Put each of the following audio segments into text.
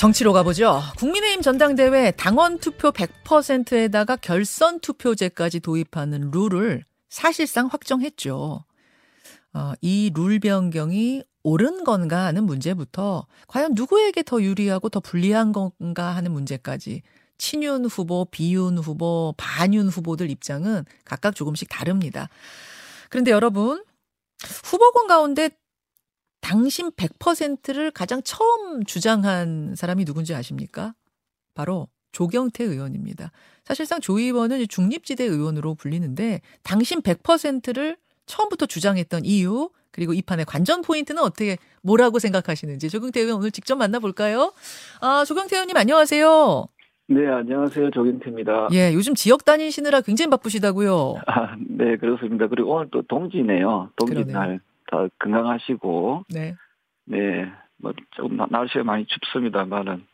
정치로 가보죠. 국민의힘 전당대회 당원 투표 100%에다가 결선 투표제까지 도입하는 룰을 사실상 확정했죠. 어, 이 룰 변경이 옳은 건가 하는 문제부터 과연 누구에게 더 유리하고 더 불리한 건가 하는 문제까지 친윤 후보, 비윤 후보, 반윤 후보들 입장은 각각 조금씩 다릅니다. 그런데 여러분, 후보군 가운데 당신 100%를 가장 처음 주장한 사람이 누군지 아십니까? 바로 조경태 의원입니다. 사실상 조 의원은 중립지대 의원으로 불리는데 당신 100%를 처음부터 주장했던 이유 그리고 이 판의 관전 포인트는 어떻게 뭐라고 생각하시는지 조경태 의원 오늘 직접 만나볼까요? 아 조경태 의원님 안녕하세요. 네 안녕하세요 조경태입니다. 예 요즘 지역 다니시느라 굉장히 바쁘시다고요. 아 네 그렇습니다. 그리고 오늘 또 동지네요. 동지날 다 건강하시고. 네. 네. 뭐 조금 날씨가 많이 춥습니다만은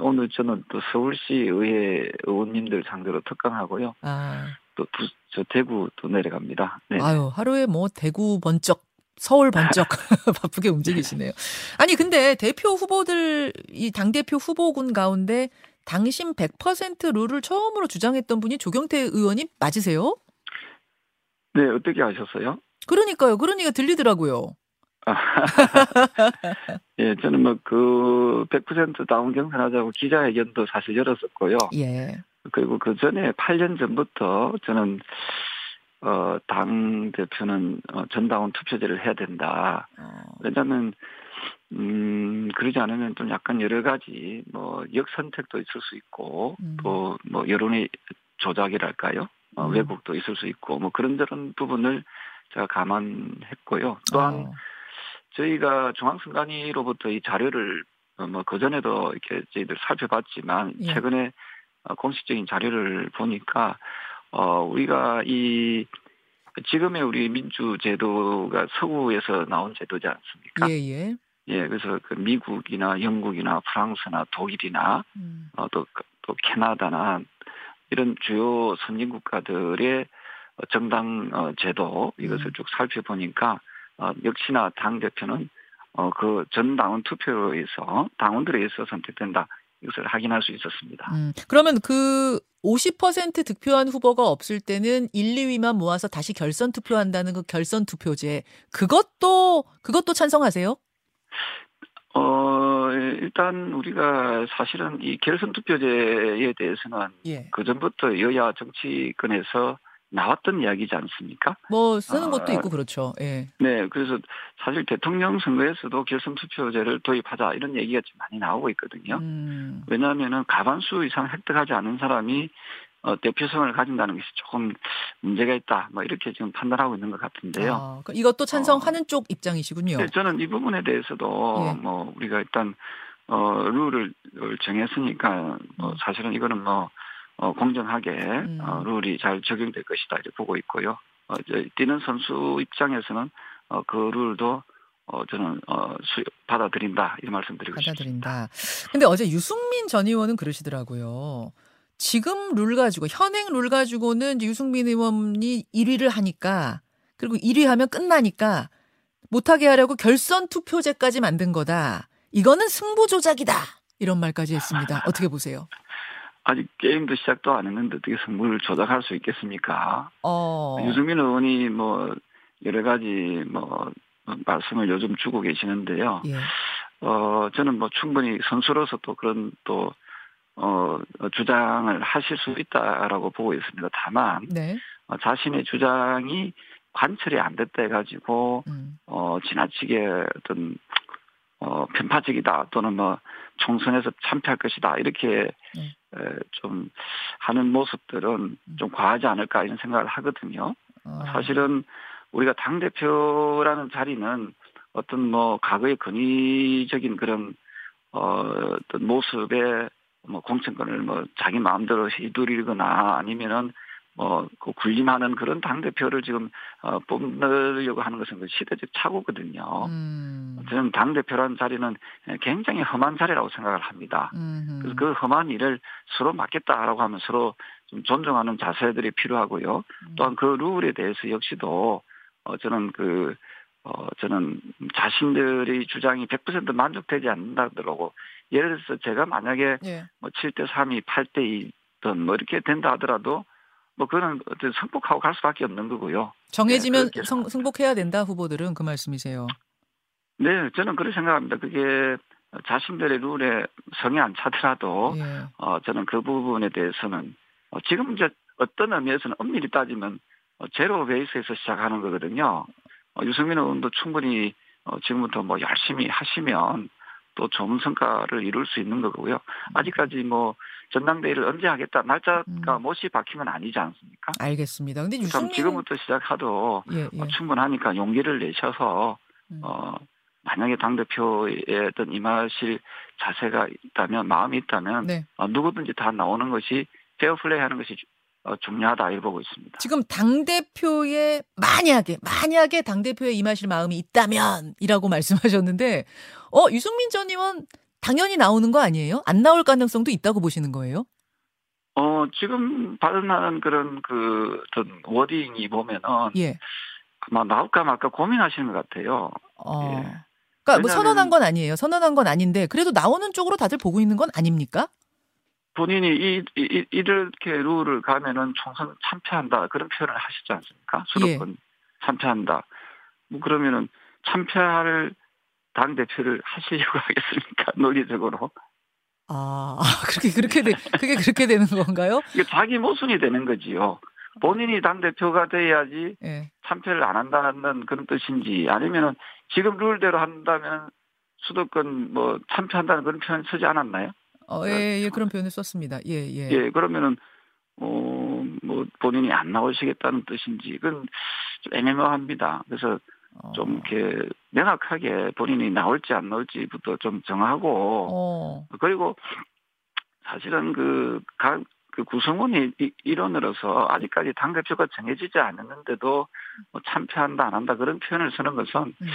오늘 저는 또 서울시 의회 의원님들 상대로 특강하고요. 아. 또 부, 저 대구 또 내려갑니다. 네. 아유 하루에 뭐 대구 번쩍 서울 번쩍 바쁘게 움직이시네요. 아니 근데 대표 후보들 이당 대표 후보군 가운데 당신 100% 룰을 처음으로 주장했던 분이 조경태 의원님 맞으세요? 네 어떻게 아셨어요? 그러니까요. 그러니까 들리더라고요. 예, 저는 뭐 그 100% 다운 경선하자고 기자회견도 사실 열었었고요. 예. 그리고 그 전에 8년 전부터 저는 어, 당 대표는 어, 전당원 투표제를 해야 된다. 어. 왜냐하면 음, 그러지 않으면 좀 약간 여러 가지 뭐 역선택도 있을 수 있고 음. 또뭐 여론의 조작이랄까요? 어, 음. 왜곡도 있을 수 있고 뭐 그런 저런 부분을 제가 감안했고요. 또한 어. 저희가 중앙선관위로부터 이 자료를 어, 뭐 그전에도 이렇게 저희들 살펴봤지만 예. 최근에 어, 공식적인 자료를 보니까 어 우리가 이 지금의 우리 민주 제도가 서구에서 나온 제도지 않습니까? 예, 예. 예, 그래서 그 미국이나 영국이나 프랑스나 독일이나 음. 어, 또, 또 캐나다나 이런 주요 선진 국가들의 정당 어, 제도 이것을 음. 쭉 살펴보니까 어, 역시나 당 대표는 어, 그 전당원 투표에서 당원들에 의해서 선택된다. 이것을 확인할 수 있었습니다. 음, 그러면 그 50% 득표한 후보가 없을 때는 1, 2위만 모아서 다시 결선 투표한다는 그 결선 투표제 그것도 그것도 찬성하세요? 어 일단 우리가 사실은 이 결선 투표제에 대해서는 예. 그 전부터 여야 정치권에서 나왔던 이야기지 않습니까? 뭐 쓰는 것도 아, 있고 그렇죠. 예. 네, 그래서 사실 대통령 선거에서도 결선 투표제를 도입하자 이런 얘기가 좀 많이 나오고 있거든요. 음. 왜냐하면은 가반수 이상 획득하지 않은 사람이 어, 대표성을 가진다는 것이 조금 문제가 있다. 뭐 이렇게 지금 판단하고 있는 것 같은데요. 아, 이것도 찬성하는 어, 쪽 입장이시군요. 네, 저는 이 부분에 대해서도 예. 뭐 우리가 일단 어, 룰을 정했으니까 뭐 사실은 이거는 뭐 어, 공정하게 음. 어, 룰이 잘 적용될 것이다 이렇게 보고 있고요. 어, 뛰는 선수 입장에서는 어, 그 룰도 어, 저는 어, 수, 받아들인다 이 말씀드리고 받아들인다. 싶습니다. 근데 어제 유승민 전 의원은 그러시더라고요. 지금 룰 가지고 현행 룰 가지고는 유승민 의원이 1위를 하니까 그리고 1위 하면 끝나니까 못하게 하려고 결선 투표제까지 만든 거다. 이거는 승부 조작이다. 이런 말까지 했습니다. 어떻게 보세요? 아직 게임도 시작도 안 했는데 어떻게 승부를 조작할 수 있겠습니까? 어. 유승민 의원이 뭐 여러 가지 뭐 말씀을 요즘 주고 계시는데요. 예. 어 저는 뭐 충분히 선수로서 또 그런 또 어, 주장을 하실 수 있다라고 보고 있습니다. 다만 네. 어, 자신의 주장이 관철이 안 됐다 해가지고 음. 어, 지나치게 어떤 어, 편파적이다 또는 뭐 총선에서 참패할 것이다 이렇게 네. 에, 좀 하는 모습들은 음. 좀 과하지 않을까 이런 생각을 하거든요. 어. 사실은 우리가 당 대표라는 자리는 어떤 뭐 과거의 권위적인 그런 어, 어떤 모습에 뭐 공천권을 뭐 자기 마음대로 휘두르거나 아니면은 뭐 그 군림하는 그런 당 대표를 지금 어 뽑으려고 하는 것은 그 시대적 착오거든요. 음. 저는 당 대표라는 자리는 굉장히 험한 자리라고 생각을 합니다. 음흠. 그래서 그 험한 일을 서로 맡겠다라고 하면 서로 좀 존중하는 자세들이 필요하고요. 음. 또한 그 룰에 대해서 역시도 어 저는 그 어, 저는 자신들의 주장이 100% 만족되지 않는다더라고 예를 들어서 제가 만약에 예. 뭐 7대 3이 8대 2든 뭐 이렇게 된다 하더라도 뭐 그거는 어떤 승복하고 갈 수밖에 없는 거고요. 정해지면 네, 성, 승복해야 된다 후보들은 그 말씀이세요. 네, 저는 그렇게 생각합니다. 그게 자신들의 룰에 성이 안 차더라도 예. 어, 저는 그 부분에 대해서는 어, 지금 이제 어떤 의미에서는 엄밀히 따지면 어, 제로 베이스에서 시작하는 거거든요. 어, 유승민 의원도 충분히 어, 지금부터 뭐 열심히 하시면 또 좋은 성과를 이룰 수 있는 거고요. 아직까지 뭐 전당대회를 언제 하겠다 날짜가 음. 못이 박히면 아니지 않습니까? 알겠습니다. 근데 유승민 지금부터 시작하도 예, 예. 어, 충분하니까 용기를 내셔서 음. 어 만약에 당 대표의 어떤 임하실 자세가 있다면 마음이 있다면 네. 어, 누구든지 다 나오는 것이 페어플레이 하는 것이 어, 중요하다 이렇게 보고 있습니다. 지금 당 대표의 만약에 만약에 당 대표에 임하실 마음이 있다면이라고 말씀하셨는데 어 유승민 전 의원 당연히 나오는 거 아니에요? 안 나올 가능성도 있다고 보시는 거예요? 어 지금 발언하는 그런 그 어떤 워딩이 보면은 예. 아마 나올까 말까 고민하시는 것 같아요. 어. 예. 그러니까 뭐 선언한 건 아니에요. 선언한 건 아닌데 그래도 나오는 쪽으로 다들 보고 있는 건 아닙니까? 본인이 이, 이, 이렇게 룰을 가면은 총선 참패한다 그런 표현을 하시지 않습니까? 수도권 예. 참패한다. 뭐 그러면은 참패할 당 대표를 하시려고 하겠습니까? 논리적으로. 아 그렇게 그렇게 되, 그게 그렇게 되는 건가요? 이게 자기 모순이 되는 거지요. 본인이 당 대표가 돼야지 예. 참패를 안 한다는 그런 뜻인지 아니면은 지금 룰대로 한다면 수도권 뭐 참패한다는 그런 표현 쓰지 않았나요? 어, 예, 예, 그런 표현을 썼습니다. 예, 예. 예, 그러면은, 어, 뭐, 본인이 안 나오시겠다는 뜻인지, 그건 좀 애매모호합니다. 그래서 어. 좀 이렇게 명확하게 본인이 나올지 안 나올지부터 좀 정하고, 어. 그리고 사실은 그, 각, 그 구성원이 일원으로서 아직까지 당대표가 정해지지 않았는데도 뭐 참패한다 안 한다 그런 표현을 쓰는 것은 음.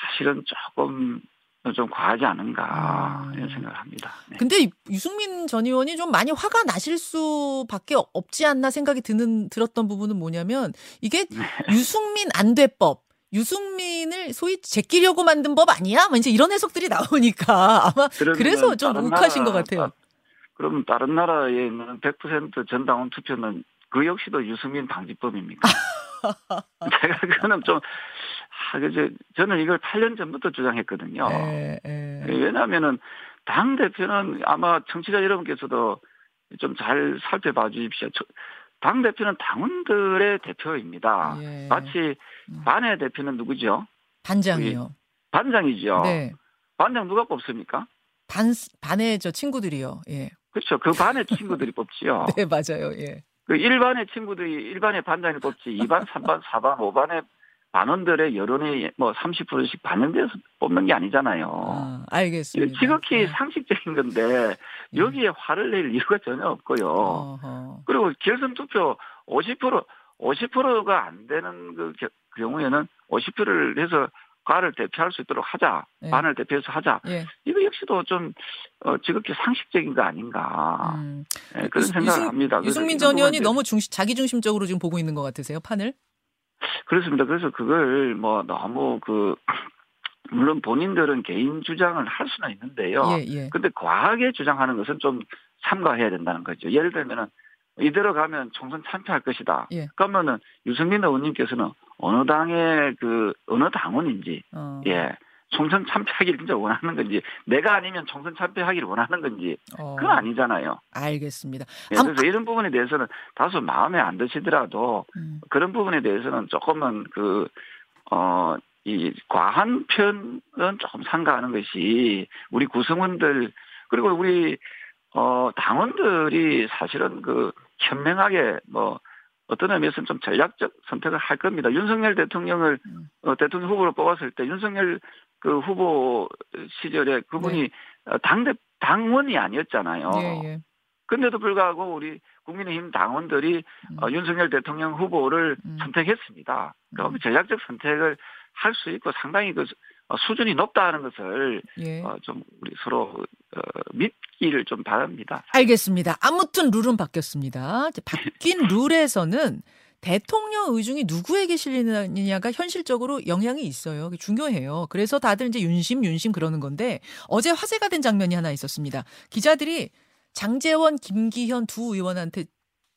사실은 조금 좀 과하지 않은가 아. 이런 생각을 합니다. 네. 근데 유승민 전 의원이 좀 많이 화가 나실 수밖에 없지 않나 생각이 드는 들었던 부분은 뭐냐면 이게 네. 유승민 안돼법 유승민을 소위 제끼려고 만든 법 아니야? 뭐 이제 이런 해석들이 나오니까 아마 그래서 좀 욱하신 것 같아요. 아, 그럼 다른 나라에 있는 100% 전당원 투표는 그 역시도 유승민 방지법입니까? 제가 그거는 좀 아, 그저 저는 이걸 8년 전부터 주장했거든요. 에, 에. 왜냐하면은 당 대표는 아마 청취자 여러분께서도 좀 잘 살펴봐 주십시오. 당 대표는 당원들의 대표입니다. 예. 마치 음. 반의 대표는 누구죠? 반장이요. 반장이죠. 네. 반장 누가 뽑습니까? 반 반의 저 친구들이요. 예. 그렇죠. 그 반의 친구들이 뽑지요. 네, 맞아요. 예. 그 일반의 친구들이 일반의 반장이 뽑지 2반, 3반, 4반, 5반의 반원들의 여론이 뭐 30%씩 반영돼서 뽑는 게 아니잖아요. 아, 알겠습니다. 지극히 네. 상식적인 건데 여기에 네. 화를 낼 이유가 전혀 없고요. 어허. 그리고 결선 투표 50% 50%가 안 되는 그 경우에는 50%를 해서 과를 대표할 수 있도록 하자, 네. 반을 대표해서 하자. 예. 이거 역시도 좀 어, 지극히 상식적인 거 아닌가 음. 네, 그런 유, 생각을 합니다. 유승민 전 의원이 너무 중심, 자기 중심적으로 지금 보고 있는 것 같으세요, 판을? 그렇습니다. 그래서 그걸 뭐 너무 그 물론 본인들은 개인 주장을 할 수는 있는데요. 예, 예. 근데 과하게 주장하는 것은 좀 삼가해야 된다는 거죠. 예를 들면은 이대로 가면 총선 참패할 것이다. 예. 그러면은 유승민 의원님께서는 어느 당의 그 어느 당원인지 어. 예 총선 참패하기를 진짜 원하는 건지 내가 아니면 총선 참패하기를 원하는 건지 어. 그건 아니잖아요. 알겠습니다. 예, 그래서 이런 부분에 대해서는 다소 마음에 안 드시더라도 음. 그런 부분에 대해서는 조금은 그 어. 이 과한 표현은 조금 상가하는 것이 우리 구성원들 그리고 우리 어 당원들이 사실은 그 현명하게 뭐 어떤 의미에서는 좀 전략적 선택을 할 겁니다. 윤석열 대통령을 음. 어, 대통령 후보로 뽑았을 때 윤석열 그 후보 시절에 그분이 네. 어, 당대 당원이 아니었잖아요. 예, 예. 근데도 불구하고 우리 국민의힘 당원들이 음. 어, 윤석열 대통령 후보를 음. 선택했습니다. 그럼 음. 전략적 선택을 할 수 있고 상당히 그 어, 수준이 높다는 것을 예. 어, 좀 우리 서로 어, 믿기를 좀 바랍니다. 알겠습니다. 아무튼 룰은 바뀌었습니다. 바뀐 룰에서는 대통령 의중이 누구에게 실리느냐가 현실적으로 영향이 있어요. 중요해요. 그래서 다들 이제 윤심 윤심 그러는 건데 어제 화제가 된 장면이 하나 있었습니다. 기자들이 장재원, 김기현 두 의원한테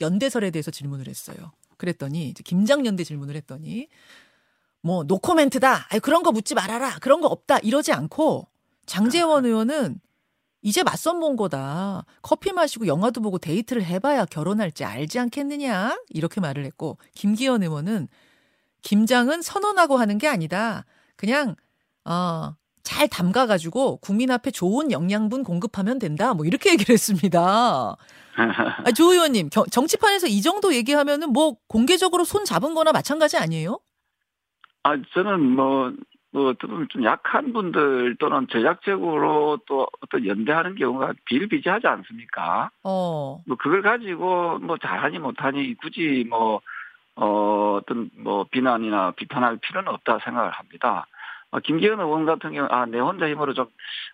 연대설에 대해서 질문을 했어요. 그랬더니 김장연대 질문을 했더니 뭐 노코멘트다. 아니 그런 거 묻지 말아라. 그런 거 없다. 이러지 않고 장재원 의원은 이제 맞선 본 거다. 커피 마시고 영화도 보고 데이트를 해봐야 결혼할지 알지 않겠느냐? 이렇게 말을 했고, 김기현 의원은 김장은 선언하고 하는 게 아니다. 그냥, 어, 잘 담가가지고 국민 앞에 좋은 영양분 공급하면 된다. 뭐 이렇게 얘기를 했습니다. 아, 조 의원님, 겨, 정치판에서 이 정도 얘기하면은 뭐 공개적으로 손 잡은 거나 마찬가지 아니에요? 아, 저는 뭐, 뭐 좀 약한 분들 또는 전략적으로 또 어떤 연대하는 경우가 비일비재하지 않습니까? 어. 뭐 그걸 가지고 뭐 잘하니 못하니 굳이 뭐 어, 어떤 뭐 비난이나 비판할 필요는 없다 생각을 합니다. 어, 김기현 의원 같은 경우 아 내 혼자 힘으로 좀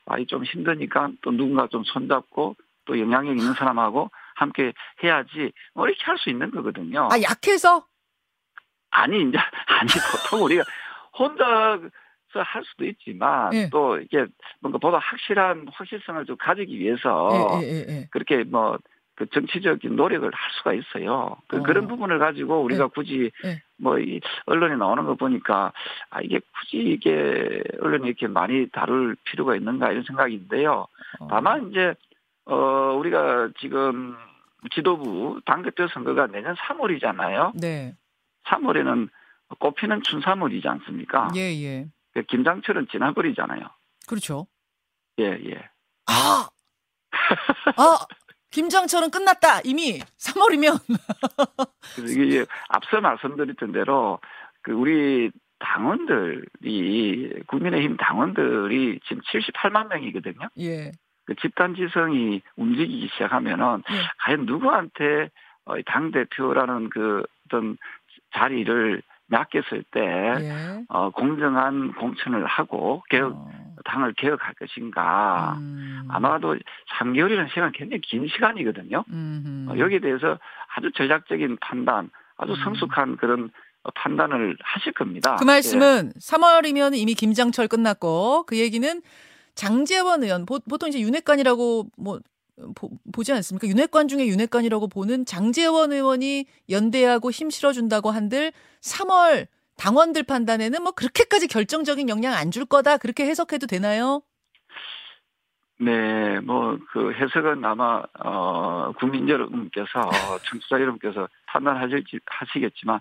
아이 좀 힘드니까 또 누군가 좀 손잡고 또 영향력 있는 사람하고 함께 해야지 뭐 이렇게 할 수 있는 거거든요. 아 약해서? 아니 이제 아니 보통 우리가 혼자 할 수도 있지만 예. 또 이게 뭔가 보다 확실한 확실성을 좀 가지기 위해서 예, 예, 예, 예. 그렇게 뭐 그 정치적인 노력을 할 수가 있어요. 그, 어. 그런 부분을 가지고 우리가 예. 굳이 뭐 이 언론에 나오는 거 보니까 아 이게 굳이 이게 언론이 이렇게 많이 다룰 필요가 있는가 이런 생각인데요. 어. 다만 이제 어 우리가 지금 지도부 당대표 선거가 내년 3월이잖아요. 네. 3월에는 꽃피는 춘삼월이지 않습니까? 예, 예. 그 김장철은 지나버리잖아요. 그렇죠. 예, 예. 아! 아! 김장철은 끝났다. 이미 3월이면. 이게 앞서 말씀드렸던 대로 그 우리 당원들이 국민의힘 당원들이 지금 78만 명이거든요. 예. 그 집단 지성이 움직이기 시작하면은 예. 과연 누구한테 어, 당 대표라는 그 어떤 자리를 맡겼을 때 예. 어, 공정한 공천을 하고 개혁 어. 당을 개혁할 것인가 음. 아마도 3개월이라는 시간 굉장히 긴 시간이거든요. 어, 여기에 대해서 아주 전략적인 판단, 아주 음. 성숙한 그런 판단을 하실 겁니다. 그 말씀은 예. 3월이면 이미 김장철 끝났고 그 얘기는 장재원 의원 보, 통 이제 윤핵관이라고 뭐 보, 지 않습니까? 윤핵관 중에 윤핵관이라고 보는 장재원 의원이 연대하고 힘 실어준다고 한들 3월 당원들 판단에는 뭐 그렇게까지 결정적인 영향 안 줄 거다 그렇게 해석해도 되나요? 네, 뭐 그 해석은 아마 어 국민 여러분께서 청취자 여러분께서 판단하실지 하시겠지만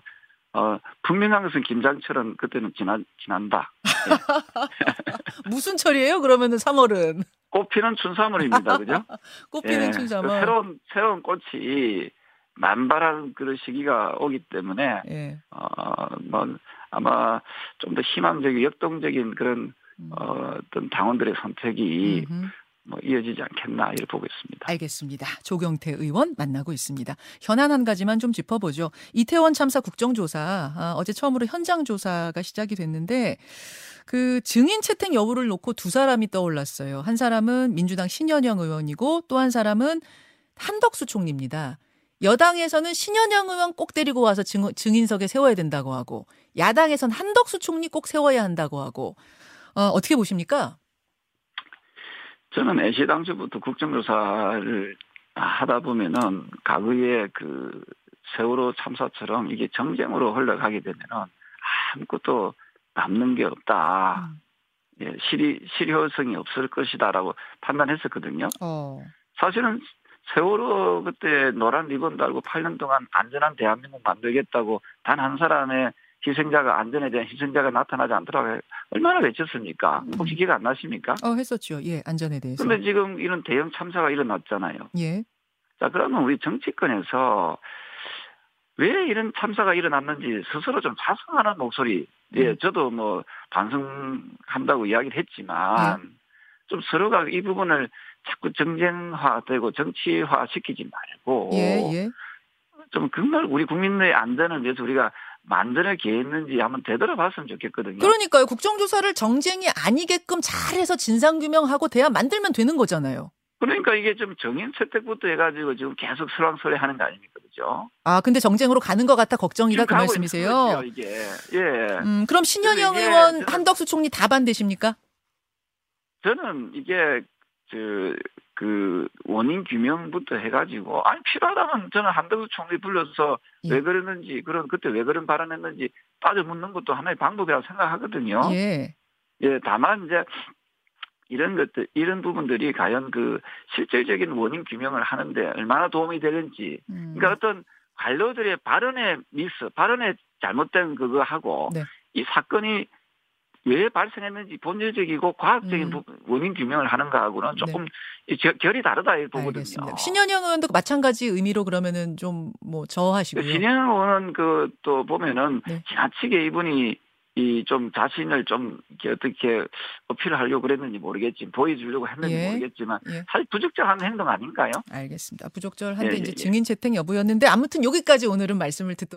어 분명한 것은 김장철은 그때는 지나 지난다. 네. 무슨 철이에요? 그러면은 3월은 꽃피는 춘삼월입니다. 그죠? 꽃피는 예, 춘삼월. 새로운 새로운 꽃이 만발한 그런 시기가 오기 때문에 예. 어뭐 아마 좀 더 희망적인 역동적인 그런 음. 어, 어떤 당원들의 선택이 음흠. 뭐 이어지지 않겠나 이렇게 보고 있습니다. 알겠습니다. 조경태 의원 만나고 있습니다. 현안 한 가지만 좀 짚어보죠. 이태원 참사 국정조사 아, 어제 처음으로 현장 조사가 시작이 됐는데 그 증인 채택 여부를 놓고 두 사람이 떠올랐어요. 한 사람은 민주당 신현영 의원이고 또 한 사람은 한덕수 총리입니다. 여당에서는 신현영 의원 꼭 데리고 와서 증, 증인석에 세워야 된다고 하고 야당에선 한덕수 총리 꼭 세워야 한다고 하고 어, 어떻게 보십니까? 저는 애시당초부터 국정조사를 하다 보면은 과거에 그 세월호 참사처럼 이게 정쟁으로 흘러가게 되면은 아무것도 남는 게 없다. 음. 예, 실이, 실효성이 없을 것이다라고 판단했었거든요. 어. 사실은 세월호 그때 노란 리본 달고 8년 동안 안전한 대한민국 만들겠다고 단 한 사람의 희생자가 안전에 대한 희생자가 나타나지 않더라고 얼마나 외쳤습니까? 음. 혹시 기억 안 나십니까? 어 했었죠. 예, 안전에 대해서. 그런데 지금 이런 대형 참사가 일어났잖아요. 예. 자 그러면 우리 정치권에서 왜 이런 참사가 일어났는지 스스로 좀 자성하는 목소리. 예, 음. 저도 뭐 반성한다고 이야기를 했지만 예. 좀 서로가 이 부분을 자꾸 정쟁화되고 정치화 시키지 말고 예, 예. 좀 정말 우리 국민의 안전을 위해서 우리가 만들어 개했는지 한번 되돌아봤으면 좋겠거든요. 그러니까요. 국정조사를 정쟁이 아니게끔 잘해서 진상규명하고 대안 만들면 되는 거잖아요. 그러니까 이게 좀 정인 채택부터 해가지고 지금 계속 설왕설래 하는 거 아닙니까, 그죠? 아 근데 정쟁으로 가는 것 같아 걱정이다 그 말씀이세요? 이게 예. 음 그럼 신현영 의원, 한덕수 총리 다 반대십니까? 저는 이게 저 그 원인 규명부터 해가지고 아니 필요하다면 저는 한덕수 총리 불러서 예. 왜 그랬는지 그런 그때 왜 그런 발언했는지 따져 묻는 것도 하나의 방법이라고 생각하거든요. 예. 예, 다만 이제 이런 것들, 이런 부분들이 과연 그 실질적인 원인 규명을 하는데 얼마나 도움이 되는지. 음. 그러니까 어떤 관료들의 발언의 미스, 발언의 잘못된 그거 하고 네. 이 사건이 왜 발생했는지 본질적이고 과학적인 음. 원인 규명을 하는가하고는 네. 조금 네. 결이 다르다 이 보거든요. 신현영 의원도 마찬가지 의미로 그러면은 좀 뭐 저하시고요. 신현영 의원은 그 또 보면은 네. 지나치게 이분이 이 좀 자신을 좀 어떻게 어필을 하려고 그랬는지 모르겠지 보여주려고 했는지 예. 모르겠지만 예. 사실 부적절한 행동 아닌가요? 알겠습니다. 부적절한데 예, 이제 예, 예. 증인 채택 여부였는데 아무튼 여기까지 오늘은 말씀을 듣도.